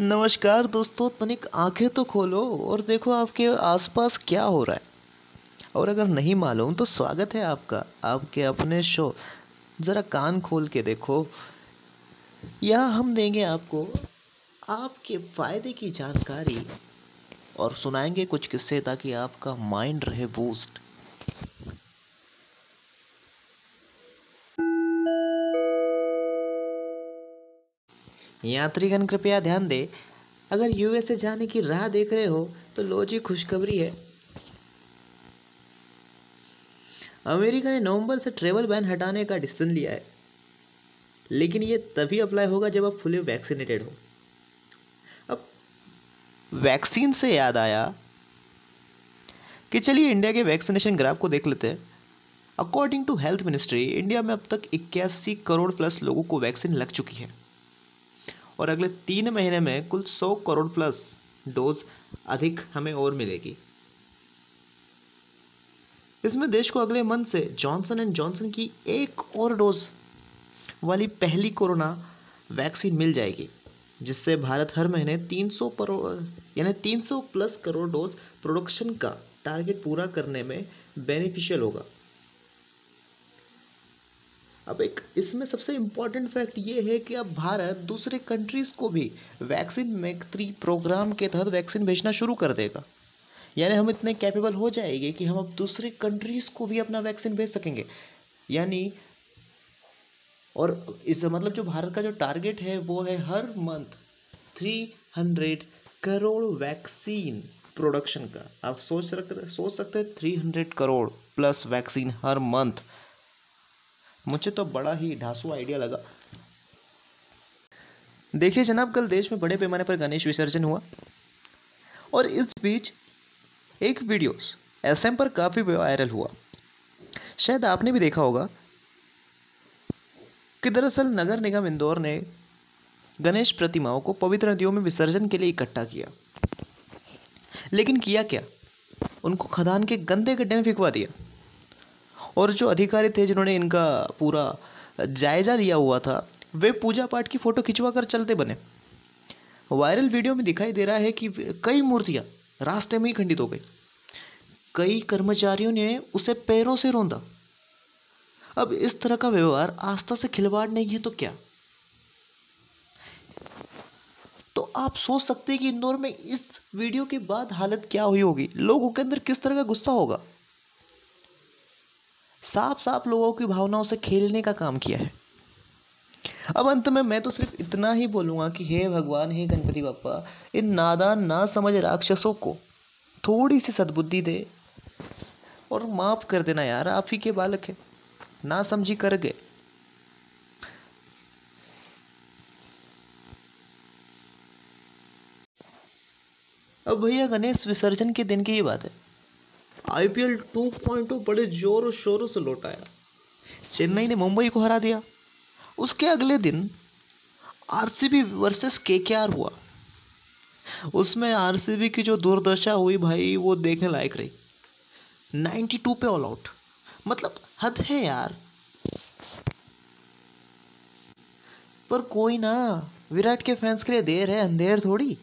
नमस्कार दोस्तों, तनिक आँखें तो खोलो और देखो आपके आसपास क्या हो रहा है। और अगर नहीं मालूम तो स्वागत है आपका, आपके अपने शो। ज़रा कान खोल के देखो। यह हम देंगे आपको आपके फ़ायदे की जानकारी और सुनाएँगे कुछ किस्से ताकि आपका माइंड रहे बूस्ट। यात्रीगण, कृपया ध्यान दें। अगर यूएसए जाने की राह देख रहे हो तो लो जी, खुशखबरी है। अमेरिका ने नवंबर से ट्रेवल बैन हटाने का डिसीज़न लिया है। लेकिन ये तभी अप्लाई होगा जब आप फुली वैक्सीनेटेड हो। अब वैक्सीन से याद आया कि चलिए इंडिया के वैक्सीनेशन ग्राफ को देख लेते हैं। According to health ministry India में अब तक इक्यासी करोड़ प्लस लोगों को वैक्सीन लग चुकी है। और अगले तीन महीने में कुल सौ करोड़ प्लस डोज अधिक हमें और मिलेगी। इसमें देश को अगले मंथ से जॉनसन एंड जॉनसन की एक और डोज वाली पहली कोरोना वैक्सीन मिल जाएगी, जिससे भारत हर महीने 300 करोड़ यानी 300 प्लस करोड़ डोज प्रोडक्शन का टारगेट पूरा करने में बेनिफिशियल होगा। अब एक, इसमें सबसे इंपॉर्टेंट फैक्ट ये है कि अब भारत दूसरे कंट्रीज़ को भी वैक्सीन मैत्री प्रोग्राम के तहत वैक्सीन भेजना शुरू कर देगा। यानी हम इतने कैपेबल हो जाएँगे कि हम अब दूसरे कंट्रीज़ को भी अपना वैक्सीन भेज सकेंगे। यानी, और इस मतलब जो भारत का जो टारगेट है, वो है हर month three hundred crore vaccine production का। आप सोच सोच सकते हैं three hundred crore plus vaccine हर मंथ मुझे तो बड़ा ही ढासू आइडिया लगा। देखिए जनाब, कल देश में बड़े पैमाने पर गणेश विसर्जन हुआ। और इस बीच एक वीडियो एसएम पर काफ़ी वायरल हुआ। शायद आपने भी देखा होगा कि दरअसल नगर निगम इंदौर ने गणेश प्रतिमाओं को पवित्र नदियों में विसर्जन के लिए इकट्ठा किया। लेकिन किया क्या? उनको खदान के गंदे गड्ढे में फिकवा दिया। और जो अधिकारी थे जिन्होंने इनका पूरा जायजा लिया हुआ था, वे पूजा पाठ की फ़ोटो खिंचवा कर चलते बने। वायरल वीडियो में दिखाई दे रहा है कि कई मूर्तियाँ रास्ते में ही खंडित हो गई। कई कर्मचारियों ने उसे पैरों से रोंदा। अब इस तरह का व्यवहार आस्था से खिलवाड़ नहीं है तो क्या? तो आप सोच सकते हैं कि इंदौर में इस वीडियो के बाद हालत क्या हुई होगी? लोगों के अंदर किस तरह का गुस्सा होगा? साफ़ साफ़ लोगों की भावनाओं से खेलने का काम किया है। अब अंत में मैं तो सिर्फ़ इतना ही बोलूँगा कि हे भगवान, हे गणपति बापा इन नादान ना समझ राक्षसों को थोड़ी सी सद्बुद्धि दे और माफ़ कर देना यार, आप ही के बालक है। ना समझी कर गए। अब भैया गणेश, विसर्जन के दिन की ही बात है। आईपीएल 2.0 बड़े जोरों शोरों से लौटाया। चेन्नई ने मुंबई को हरा दिया। उसके अगले दिन आरसीबी वर्सेस केकेआर हुआ। उसमें आरसीबी की जो दुर्दशा हुई भाई, वो देखने लायक रही। 92 पे ऑल आउट मतलब हद है यार। पर कोई ना, विराट के फैंस के लिए देर है, अंधेर थोड़ी।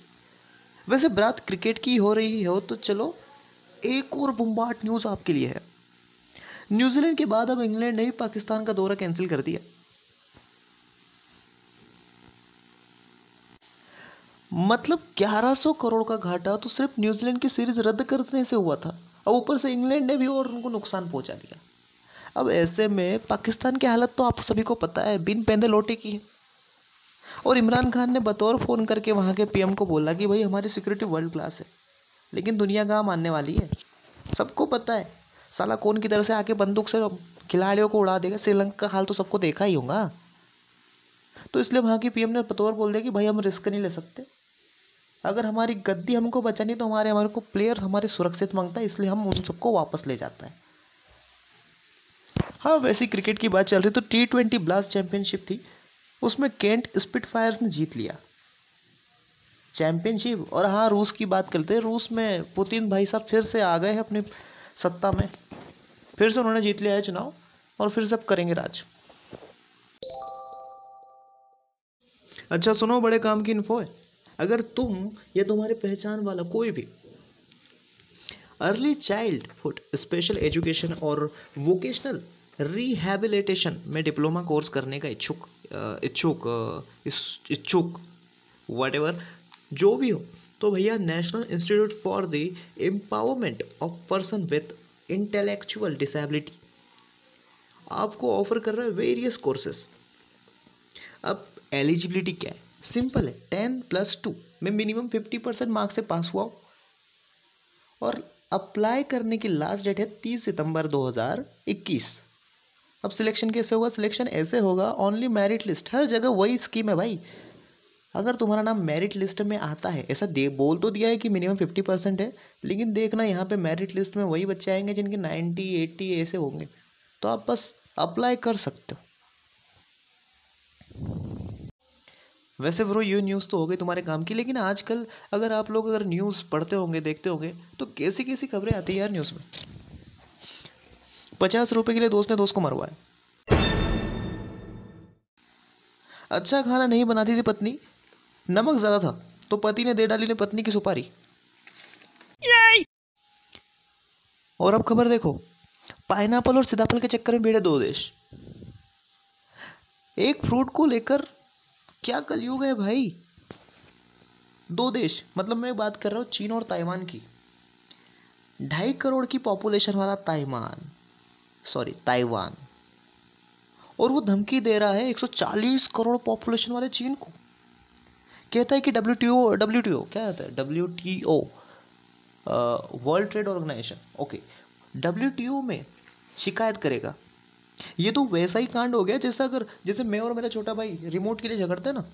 वैसे बात क्रिकेट की हो रही हो तो चलो एक और बुम्बाट न्यूज़ आपके लिए है। न्यूजीलैंड के बाद अब इंग्लैंड ने पाकिस्तान का दौरा कैंसिल कर दिया। मतलब 1100 करोड़ का घाटा तो सिर्फ़ न्यूजीलैंड की सीरीज़ रद्द करने से हुआ था। अब ऊपर से इंग्लैंड ने भी और उनको नुकसान पहुँचा दिया। अब ऐसे में पाकिस्तान की हालत तो आप सभी को पता है, बिन पेंदे लोटे की है। और इमरान खान ने बतौर फ़ोन करके वहाँ के पीएम को बोला कि भाई, हमारी सिक्योरिटी वर्ल्ड क्लास है। लेकिन दुनिया कहाँ मानने वाली है? सबको पता है। साला कौन की तरह से आके बंदूक से खिलाड़ियों को उड़ा देगा? श्रीलंका का हाल तो सबको देखा ही होगा। तो इसलिए वहाँ की पीएम ने पतौर बोल दिया कि भाई हम रिस्क नहीं ले सकते। अगर हमारी गद्दी हमको बचानी तो हमारे हमारे को प्लेयर हमारे सुरक्षित माँगता है, इसलिए हम उन सबको वापस ले जाता है। हाँ वैसी क्रिकेट की बात चल रही तो टी ट्वेंटी ब्लास्ट चैंपियनशिप थी। उसमें केंट स्पिट फायर्स ने जीत लिया। चैंपियनशिप और हाँ रूस की बात करते हैं, रूस में पुतिन भाई साहब फिर से आ गए हैं अपनी सत्ता में। फिर से उन्होंने जीत लिया है चुनाव और फिर सब करेंगे राज। अच्छा सुनो बड़े काम की इन्फो है। अगर तुम या तुम्हारे पहचान वाला कोई भी early childhood special education और वोकेशनल रिहेबिलिटेशन में डिप्लोमा कोर्स करने का इच्छुक इच्छुक इच्छुक वट जो भी हो तो भैया national institute for the empowerment of person with intellectual disability आपको ऑफ़र कर रहा है वेरियस कोर्सेस अब एलिजिबिलिटी क्या है? सिंपल है टेन प्लस टू में मिनिमम फिफ्टी परसेंट मार्क्स से पास हुआ और अप्लाई करने की लास्ट डेट है तीस सितंबर 2021 अब सिलेक्शन कैसे होगा? सिलेक्शन ऐसे होगा ओनली मेरिट लिस्ट हर जगह वही स्कीम है भाई। अगर तुम्हारा नाम मेरिट लिस्ट में आता है, ऐसा दे, बोल तो दिया है कि मिनिमम फिफ्टी परसेंट है, लेकिन देखना यहाँ पे मेरिट लिस्ट में वही बच्चे आएँगे जिनके नाइन्टी एट्टी ऐसे होंगे। तो आप बस अप्लाई कर सकते हो। वैसे ब्रो ये न्यूज़ तो हो गई तुम्हारे काम की, लेकिन आजकल अगर आप लोग अगर न्यूज़ पढ़ते होंगे, देखते होंगे तो कैसी कैसी खबरें आती है यार न्यूज़ में? पचास रुपए के लिए दोस्त ने दोस्त को मरवाया। अच्छा खाना नहीं बनाती थी पत्नी नमक ज़्यादा था तो पति ने दे डाली ने पत्नी की सुपारी। और अब खबर देखो पाइनएप्पल और सीताफल के चक्कर में भिड़े दो देश। एक फ्रूट को लेकर क्या कलयुग है भाई? दो देश मतलब मैं बात कर रहा हूँ चीन और ताइवान की। ढाई करोड़ की पॉपुलेशन वाला ताइवान सॉरी ताइवान। और वो धमकी दे रहा है 140 करोड़ पॉपुलेशन वाले चीन को। कहता है कि W T O W T O क्या होता है? W T O World Trade Organization okay W T O में शिकायत करेगा। ये तो वैसा ही कांड हो गया जैसे अगर, जैसे मैं और मेरा छोटा भाई रिमोट के लिए झगड़ते हैं ना।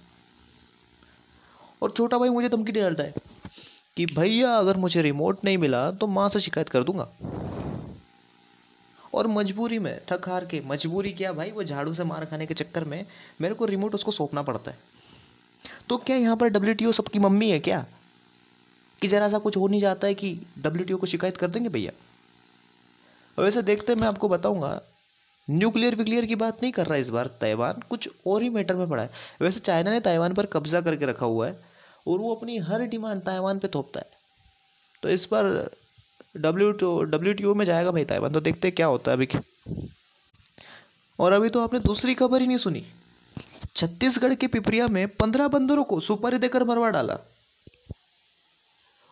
और छोटा भाई मुझे धमकी डालता है कि भैया, अगर मुझे रिमोट नहीं मिला तो माँ से शिकायत कर दूँगा। और मजबूरी में, थक हार के, मजबूरी क्या भाई? वो झाड़ू से मार खाने के चक्कर में मेरे को रिमोट उसको सौंपना पड़ता है। तो क्या यहाँ पर डब्ल्यूटीओ सबकी मम्मी है क्या? कि जरा सा कुछ हो नहीं जाता है कि डब्ल्यूटीओ को शिकायत कर देंगे भैया? वैसे देखते मैं आपको बताऊँगा न्यूक्लियर विक्लियर की बात नहीं कर रहा इस बार ताइवान, कुछ और ही मैटर में पड़ा है। वैसे चाइना ने ताइवान पर कब्जा करके रखा हुआ है और वो अपनी हर डिमांड ताइवान पे थोपता है। तो इस बार डब्ल्यू डब्ल्यू टी में जाएगा भाई ताइवान तो देखते क्या होता है अभी। और अभी तो आपने दूसरी खबर ही नहीं सुनी। छत्तीसगढ़ के पिपरिया में पंद्रह बंदरों को सुपारी देकर मरवा डाला।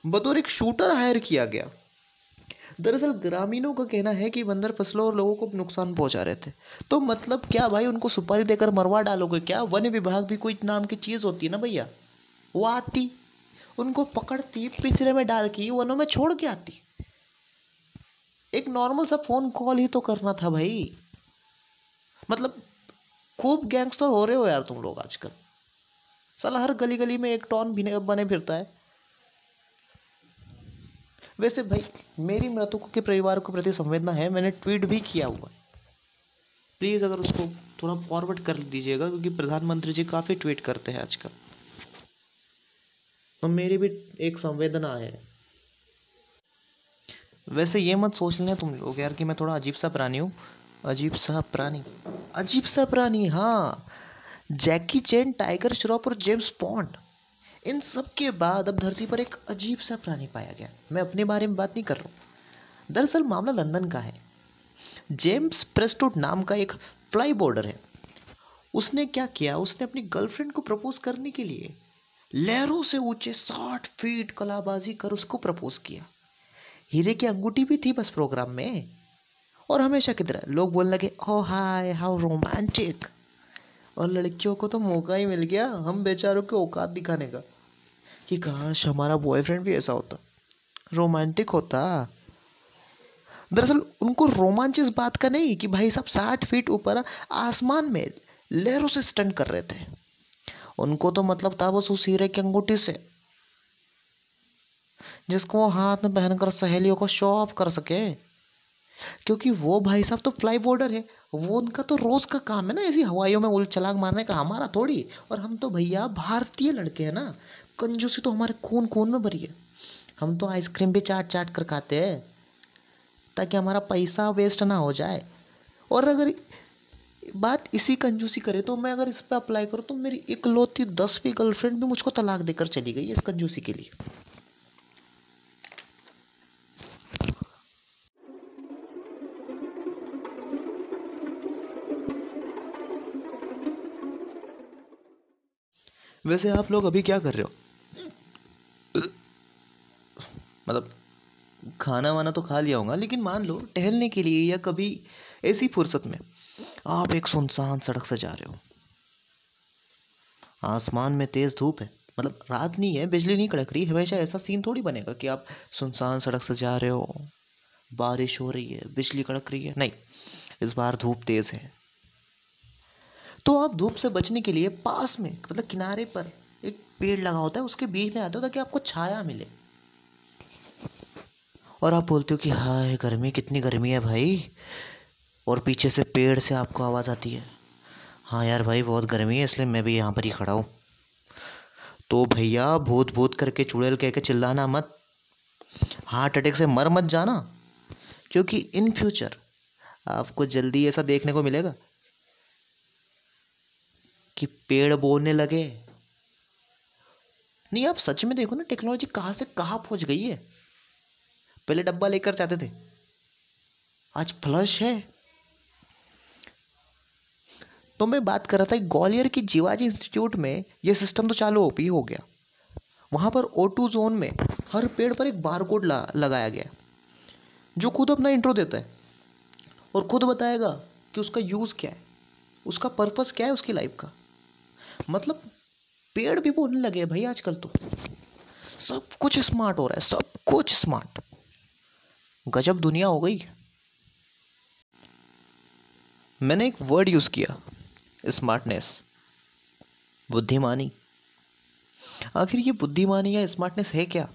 बतौर एक शूटर हायर किया गया। दरअसल ग्रामीणों का कहना है कि बंदर फ़सलों और लोगों को नुकसान पहुँचा रहे थे। तो मतलब क्या भाई उनको सुपारी देकर मरवा डालोगे क्या? वन विभाग भी कोई नाम की चीज़ होती है ना भैया? वो आती, उनको पकड़ती, पिंजरे में डाल के वनों में छोड़ के आती। एक नॉर्मल सा फ़ोन कॉल ही तो करना था भाई। मतलब खूब गैंगस्टर हो रहे हो यार तुम लोग आजकल। साला हर गली गली में एक टॉन भी बने फिरता है। वैसे भाई, मेरी मृतकों के परिवार को प्रति संवेदना है, मैंने ट्वीट भी किया हुआ प्लीज़ अगर उसको थोड़ा फॉरवर्ड कर दीजिएगा, क्योंकि प्रधानमंत्री जी काफ़ी ट्वीट करते हैं आजकल। तो मेरी भी एक संवेदना है। वैसे ये मत सोच लेना तुम लोग यार कि मैं थोड़ा अजीब सा प्राणी हूँ। अजीब सा प्राणी। अजीब सा प्राणी हाँ। जैकी चैन टाइगर श्रॉफ और जेम्स पॉन्ड इन सब के बाद अब धरती पर एक अजीब सा प्राणी पाया गया। मैं अपने बारे में बात नहीं कर रहा हूँ। दरअसल मामला लंदन का है। जेम्स प्रेस्टोट नाम का एक फ्लाई बोर्डर है। उसने क्या किया? उसने अपनी गर्लफ्रेंड को प्रपोज करने के लिए लहरों से ऊँचे साठ फीट कलाबाजी कर उसको प्रपोज किया। हीरे की अंगूठी भी थी बस प्रोग्राम में। और हमेशा की तरह लोग बोलने लगे, ओ, हाय, हाउ रोमांटिक. और लड़कियों को तो मौका ही मिल गया हम बेचारों के औकात दिखाने का कि काश हमारा बॉयफ्रेंड भी ऐसा होता। रोमांटिक होता। दरअसल उनको रोमांच इस बात का नहीं कि भाई साहब साठ फीट ऊपर आसमान में लहरों से स्टंट कर रहे थे। उनको तो मतलब था बस उस हीरे की अंगूठी से, जिसको वो हाथ में पहनकर सहेलियों को शो ऑफ़ कर सके। क्योंकि वो भाई साहब तो फ्लाई बोर्डर है। वो उनका तो रोज का काम है ना ऐसी हवाइयों में उल चलाक मारने का, हमारा थोड़ी। और हम तो भैया भारतीय लड़के हैं ना। कंजूसी तो हमारे खून खून में भरी है। हम तो आइसक्रीम भी चाट चाट कर खाते हैं, ताकि हमारा पैसा वेस्ट ना हो जाए। और अगर बात इसी कंजूसी करे तो मैं अगर इस पर अप्लाई करूँ तो मेरी इकलौती दसवीं गर्लफ्रेंड भी मुझको तलाक देकर चली गई इस कंजूसी के लिए। वैसे आप लोग अभी क्या कर रहे हो? मतलब खाना वाना तो खा लिया होगा, लेकिन मान लो, टहलने के लिए या कभी ऐसी फुर्सत में, आप एक सुनसान सड़क से जा रहे हो। आसमान में तेज धूप है। मतलब रात नहीं है, बिजली नहीं कड़क रही, हमेशा ऐसा सीन थोड़ी बनेगा कि आप सुनसान सड़क से जा रहे हो। बारिश हो रही है, बिजली कड़क रही है। नहीं, इस बार धूप तेज है। तो आप धूप से बचने के लिए पास में मतलब किनारे पर एक पेड़ लगा होता है, उसके बीच में आते हो ताकि आपको छाया मिले। और आप बोलते हो कि हाय, गर्मी, कितनी गर्मी है भाई। और पीछे से पेड़ से आपको आवाज़ आती है। हाँ यार भाई, बहुत गर्मी है, इसलिए मैं भी यहाँ पर ही खड़ा हूँ। तो भैया भूत भूत करके, चुड़ैल कह के चिल्लाना मत। हार्ट अटैक से मर मत जाना, क्योंकि इन फ्यूचर आपको जल्दी ऐसा देखने को मिलेगा। कि पेड़ बोलने लगे। नहीं, आप सच में देखो ना, टेक्नोलॉजी कहाँ से कहाँ पहुँच गई है। पहले डब्बा लेकर जाते थे। आज फ्लश है। तो मैं बात कर रहा था, ग्वालियर की जीवाजी इंस्टीट्यूट में यह सिस्टम तो चालू हो भी हो गया। वहाँ पर ओ टू जोन में हर पेड़ पर एक बार कोड लगाया गया। जो खुद अपना इंट्रो देता है। और खुद बताएगा कि उसका यूज़ क्या है। उसका पर्पस क्या है उसकी लाइफ का। मतलब पेड़ भी बोलने लगे भाई आजकल तो। सब कुछ स्मार्ट हो रहा है, सब कुछ स्मार्ट गजब दुनिया हो गई। मैंने एक वर्ड यूज़ किया स्मार्टनेस बुद्धिमानी। आखिर ये बुद्धिमानी या स्मार्टनेस है क्या?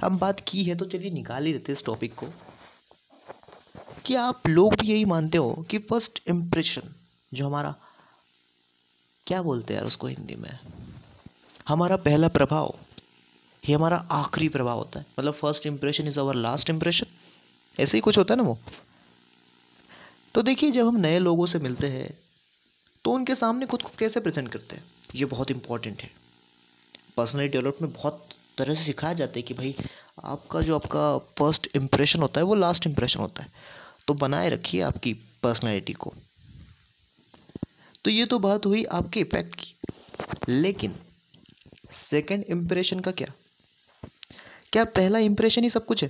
हम बात की है तो चलिए निकाल ही लेते इस टॉपिक को। कि आप लोग भी यही मानते हो कि फ़र्स्ट इम्प्रेशन जो हमारा, क्या बोलते हैं यार उसको हिंदी में? हमारा पहला प्रभाव, ये हमारा आखिरी प्रभाव होता है। मतलब first impression is our last impression ऐसे ही कुछ होता है ना वो? तो देखिए, जब हम नए लोगों से मिलते हैं तो उनके सामने खुद को कैसे प्रेजेंट करते हैं? ये बहुत इंपॉर्टेंट है। पर्सनैलिटी डेवलपमेंट बहुत तरह से सिखाया जाता है कि भाई, आपका जो आपका फ़र्स्ट इंप्रेशन होता है, वो लास्ट इंप्रेशन होता है। तो बनाए रखिए आपकी पर्सनैलिटी को। तो ये तो बात हुई आपके इफ़ेक्ट की। लेकिन सेकंड इंप्रेशन का क्या? क्या पहला इंप्रेशन ही सब कुछ है?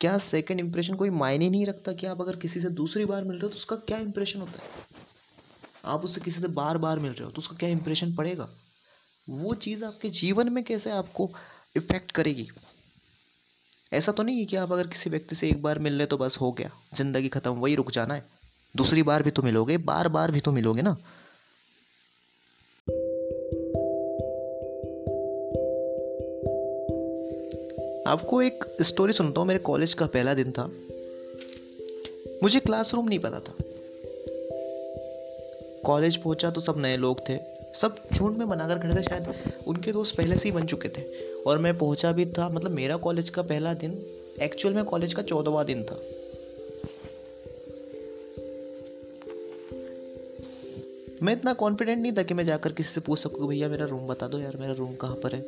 क्या सेकंड इंप्रेशन कोई मायने नहीं रखता कि आप अगर किसी से दूसरी बार मिल रहे हो तो उसका क्या इंप्रेशन होता है? आप उससे किसी से बार बार मिल रहे हो तो उसका क्या इंप्रेशन पड़ेगा? वो चीज़ आपके जीवन में कैसे आपको इफ़ेक्ट करेगी? ऐसा तो नहीं है कि आप अगर किसी व्यक्ति से एक बार मिल रहे तो बस हो गया, ज़िंदगी ख़त्म, वही रुक जाना है। दूसरी बार भी तो मिलोगे बार बार भी तो मिलोगे ना। आपको एक स्टोरी सुनता हूँ, मेरे कॉलेज का पहला दिन था। मुझे क्लासरूम नहीं पता था। कॉलेज पहुँचा तो सब नए लोग थे। सब झुंड में बनाकर खड़े थे, शायद उनके दोस्त पहले से ही बन चुके थे। और मैं पहुँचा भी था मतलब मेरा कॉलेज का पहला दिन एक्चुअल में कॉलेज का चौदहवा दिन था। मैं इतना कॉन्फिडेंट नहीं था कि मैं जाकर किसी से पूछ सकूँ भैया, मेरा रूम बता दो यार, मेरा रूम कहाँ पर है?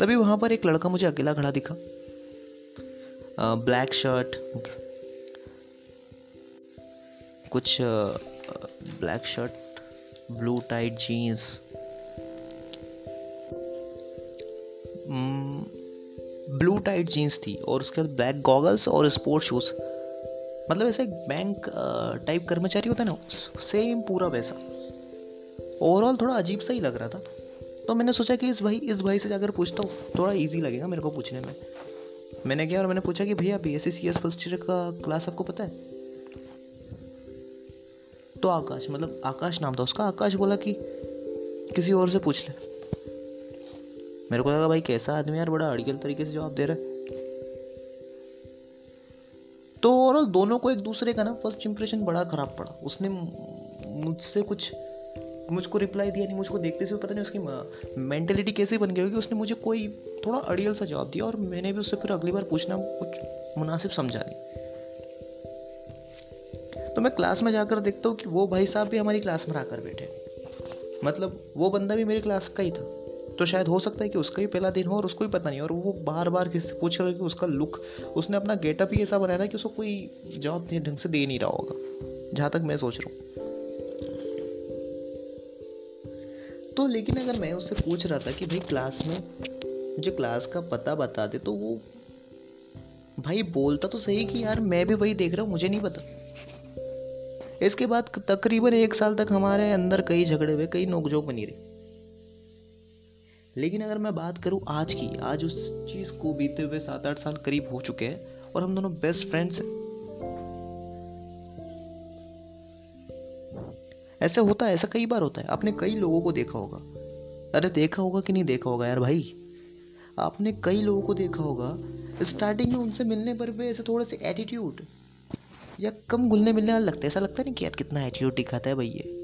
तभी वहाँ पर एक लड़का मुझे अकेला खड़ा दिखा। ब्लैक शर्ट कुछ black shirt blue tight jeans. Blue tight jeans थी और उसके बाद ब्लैक गॉगल्स और स्पोर्ट शूज़ मतलब ऐसे एक बैंक टाइप कर्मचारी होता है ना सेम पूरा वैसा। ओवरऑल थोड़ा अजीब सा ही लग रहा था। तो मैंने सोचा कि इस भाई इस भाई से जाकर पूछता हूँ, थोड़ा इजी लगेगा मेरे को पूछने में। मैंने किया और मैंने पूछा कि भैया B S C C S first year का क्लास आपको पता है? तो आकाश मतलब आकाश नाम था उसका। आकाश बोला कि किसी और से पूछ ले। मेरे को लगा, भाई, कैसा आदमी यार, बड़ा अड़ियल तरीके से जवाब दे रहा है। तो ओवरऑल दोनों को एक दूसरे का ना फ़र्स्ट इंप्रेशन बड़ा खराब पड़ा। उसने मुझसे कुछ, मुझको रिप्लाई दिया नहीं, मुझको देखते से पता नहीं उसकी मेंटेलिटी कैसे बन गई कि उसने मुझे कोई थोड़ा अड़ियल सा जवाब दिया और मैंने भी उससे फिर अगली बार पूछना कुछ मुनासिब समझा तो मैं क्लास में जाकर देखता हूँ कि वो भाई साहब भी हमारी क्लास में आकर बैठे मतलब वो बंदा भी मेरी क्लास का ही था। तो शायद हो सकता है कि उसका भी पहला दिन हो और उसको भी पता नहीं और वो बार बार किसी पूछ रहा कि उसका लुक उसने अपना गेटअप ही ऐसा बनाया था कि उसको कोई जवाब ढंग से दे नहीं रहा होगा। जहाँ तक मैं सोच रहा हूँ। तो लेकिन अगर मैं उससे पूछ रहा था कि भाई क्लास में मुझे क्लास का पता बता दे तो वो भाई बोलता तो सही कि यार मैं भी वही देख रहा हूँ, मुझे नहीं पता। इसके बाद तकरीबन एक साल तक हमारे अंदर कई झगड़े हुए, कई नोकझोंक बनी रही। लेकिन अगर मैं बात करूँ आज की, आज उस चीज़ को बीते हुए सात आठ साल करीब हो चुके हैं और हम दोनों बेस्ट फ्रेंड्स हैं। ऐसे होता है, ऐसा कई बार होता है। आपने कई लोगों को देखा होगा। अरे देखा होगा कि नहीं देखा होगा यार भाई? आपने कई लोगों को देखा होगा। स्टार्टिंग में उनसे मिलने पर भी ऐसे थोड़े से एटीट्यूड या कम घुलने मिलने वाले लगते ऐसा लगता नहीं कि यार कितना एटीट्यूड दिखाता है भाई ये।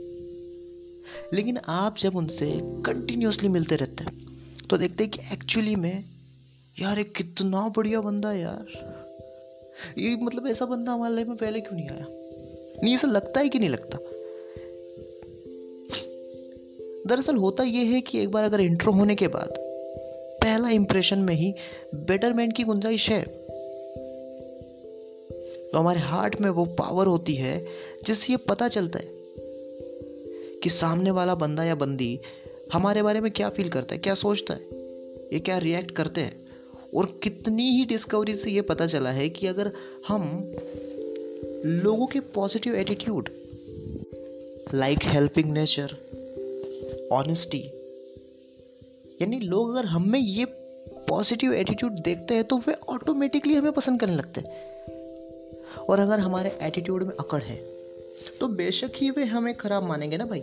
लेकिन आप जब उनसे कंटिन्यूसली मिलते रहते हैं तो देखते हैं कि एक्चुअली में, यार एक कितना बढ़िया बंदा है यार। ये मतलब ऐसा बंदा हमारे लाइफ में पहले क्यों नहीं आया? नहीं, ऐसा लगता है कि नहीं लगता? दरअसल होता यह है कि एक बार अगर इंट्रो होने के बाद, पहला इंप्रेशन में ही बेटरमेंट की गुंजाइश है। तो हमारे हार्ट में वो पावर होती है जिससे ये पता चलता है कि सामने वाला बंदा या बंदी हमारे बारे में क्या फील करता है, क्या सोचता है, ये क्या रिएक्ट करते हैं और कितनी ही डिस्कवरी से ये पता चला है कि अगर हम लोगों के positive attitude like helping nature honesty यानी लोग अगर हम ये पॉजिटिव एटीट्यूड देखते हैं तो वे ऑटोमेटिकली हमें पसंद करने लगते हैं। और अगर हमारे एटीट्यूड में अकड़ है तो बेशक ही वे हमें खराब मानेंगे ना भाई?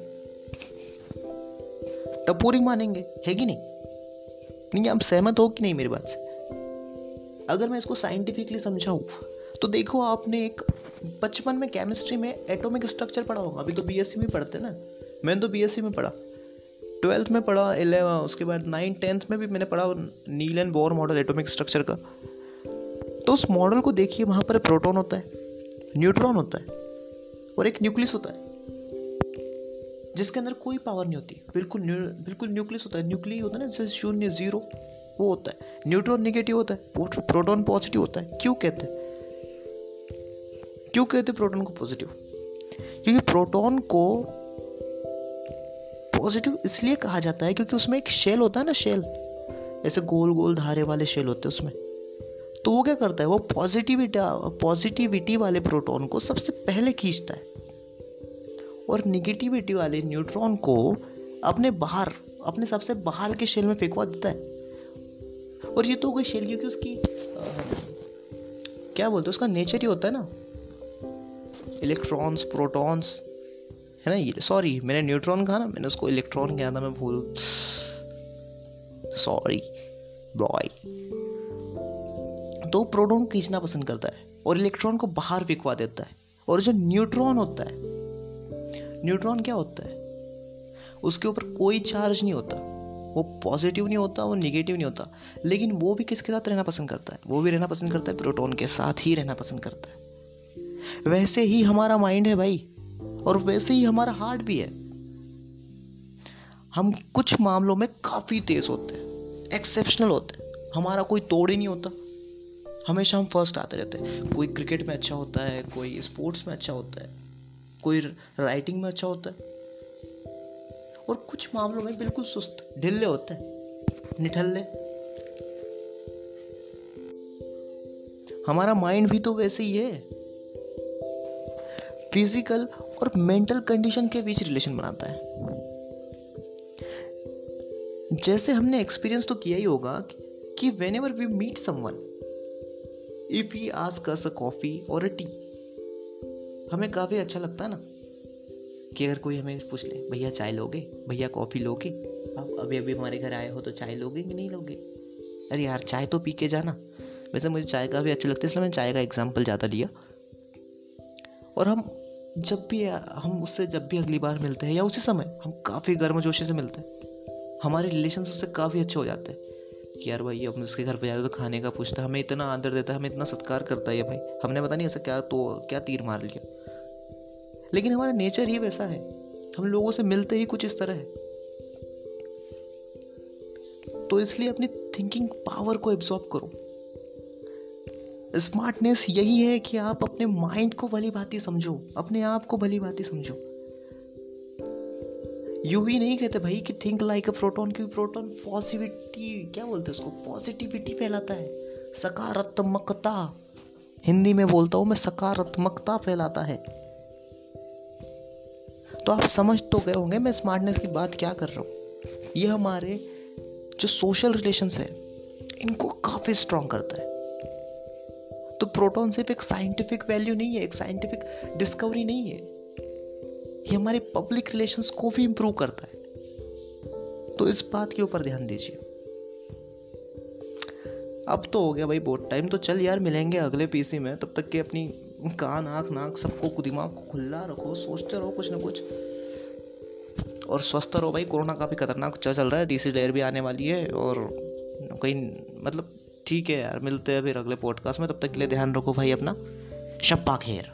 टपोरी मानेंगे, है कि नहीं? नहीं, आप सहमत हो कि नहीं मेरी बात से? अगर मैं इसको साइंटिफिकली समझाऊं तो देखो आपने एक बचपन में केमिस्ट्री में एटॉमिक स्ट्रक्चर पढ़ा होगा। अभी तो बीएससी में पढ़ते ना? मैंने तो बीएससी में पढ़ा। ट्वेल्थ में पढ़ा इलेवन उसके बाद नाइन टेंथ में भी मैंने पढ़ा Niels and Bohr model atomic structure का। तो उस मॉडल को देखिए, वहाँ पर प्रोटॉन होता है न्यूट्रॉन होता है और एक न्यूक्लियस होता है, जिसके अंदर कोई पावर नहीं होती। बिल्कुल बिल्कुल न्यूक्लियस होता है। न्यूक्लिय होता है ना, जैसे शून्य ज़ीरो वो होता है। न्यूट्रॉन निगेटिव होता है प्रोटॉन पॉजिटिव होता है। क्यों कहते हैं? क्यों कहते हैं प्रोटॉन को पॉजिटिव क्योंकि प्रोटॉन को पॉजिटिव इसलिए कहा जाता है क्योंकि उसमें एक शेल होता है ना शेल ऐसे गोल गोल धारे वाले शेल होते हैं उसमें। तो वो क्या करता है? वो पॉजिटिविटी पॉजिटिविटी वाले प्रोटॉन को सबसे पहले खींचता है। और निगेटिविटी वाले न्यूट्रॉन को अपने बाहर अपने सबसे बाहर के शेल में फेंकवा देता है। और ये तो कोई शेल क्योंकि उसकी आ, क्या बोलते हैं उसका नेचर ही होता है ना। इलेक्ट्रॉन्स प्रोटॉन्स है ना ये? सॉरी मैंने न्यूट्रॉन कहा ना मैंने उसको इलेक्ट्रॉन कहा था मैं भूल सॉरी बॉय तो प्रोटॉन खींचना पसंद करता है और इलेक्ट्रॉन को बाहर फेंकवा देता है और जो न्यूट्रॉन होता है, न्यूट्रॉन क्या होता है? उसके ऊपर कोई चार्ज नहीं होता। वो पॉजिटिव नहीं होता, वो निगेटिव नहीं होता। लेकिन वो भी किसके साथ रहना पसंद करता है? वो भी रहना पसंद करता है, प्रोटॉन के साथ ही रहना पसंद करता है। वैसे ही हमारा माइंड है भाई, और वैसे ही हमारा हार्ट भी है। हम कुछ मामलों में काफ़ी तेज होते हैं, एक्सेप्शनल होते हैं। हमारा कोई तोड़ ही नहीं होता। हमेशा हम फ़र्स्ट आते रहते हैं। कोई क्रिकेट में अच्छा होता है, कोई स्पोर्ट्स में अच्छा होता है, कोई राइटिंग में अच्छा होता है। और कुछ मामलों में बिल्कुल सुस्त, ढिल्ले होते हैं, निठल्ले। हमारा माइंड भी तो वैसे ही है। फ़िज़िकल और मेंटल कंडीशन के बीच रिलेशन बनाता है। जैसे हमने एक्सपीरियंस तो किया ही होगा कि whenever we meet someone if he ask us a coffee और अ टी हमें काफ़ी अच्छा लगता है ना? कि अगर कोई हमें पूछ ले, भैया चाय लोगे? भैया कॉफ़ी लोगे? आप अभी अभी हमारे घर आए हो तो चाय लोगे कि नहीं लोगे? अरे यार, चाय तो पी के जाना। वैसे मुझे चाय का भी अच्छा लगता है, इसलिए मैंने चाय का एग्ज़ाम्पल ज़्यादा लिया। और हम जब भी, हम उससे जब भी अगली बार मिलते हैं या उसी समय, हम काफ़ी गर्मजोशी से मिलते हैं। हमारे रिलेशन उससे काफ़ी अच्छे हो जाते हैं। कि यार भाई हम उसके घर पर जाते तो खाने का पूछता हमें इतना आदर देता है, हमें इतना सत्कार करता है भाई। हमने पता नहीं ऐसा क्या तो क्या तीर मार लिया। लेकिन हमारा नेचर ही वैसा है। हम लोगों से मिलते ही कुछ इस तरह है। तो इसलिए अपनी थिंकिंग पावर को एब्जॉर्ब करो। स्मार्टनेस यही है कि आप अपने माइंड को भली भांति समझो। अपने आप को भली भांति समझो। यू ही नहीं कहते भाई कि थिंक लाइक अ प्रोटॉन क्योंकि प्रोटॉन पॉजिटिविटी क्या बोलते हैं उसको? पॉजिटिविटी फैलाता है। सकारात्मकता। हिंदी में बोलता हूँ मैं, सकारात्मकता फैलाता है। तो आप समझ तो गए होंगे मैं स्मार्टनेस की बात क्या कर रहा हूँ। ये हमारे जो सोशल रिलेशंस है, इनको काफ़ी स्ट्रांग करता है। तो प्रोटॉन सिर्फ़ एक साइंटिफिक वैल्यू नहीं है, एक साइंटिफिक डिस्कवरी नहीं है। ये हमारे पब्लिक रिलेशंस को भी इंप्रूव करता है। तो इस बात के ऊपर ध्यान दीजिए। अब तो हो गया भाई, बहुत टाइम तो चल यार, मिलेंगे अगले पीसी में। तब तक के अपनी कान, आँख, नाक सबको दिमाग को खुला रखो, सोचते रहो कुछ ना कुछ। और स्वस्थ रहो भाई, कोरोना काफ़ी खतरनाक चल रहा है, तीसरी लहर भी आने वाली है और कहीं मतलब ठीक है यार, मिलते हैं फिर अगले पॉडकास्ट में। तब तक के लिए ध्यान रखो भाई अपना शब्बा खेर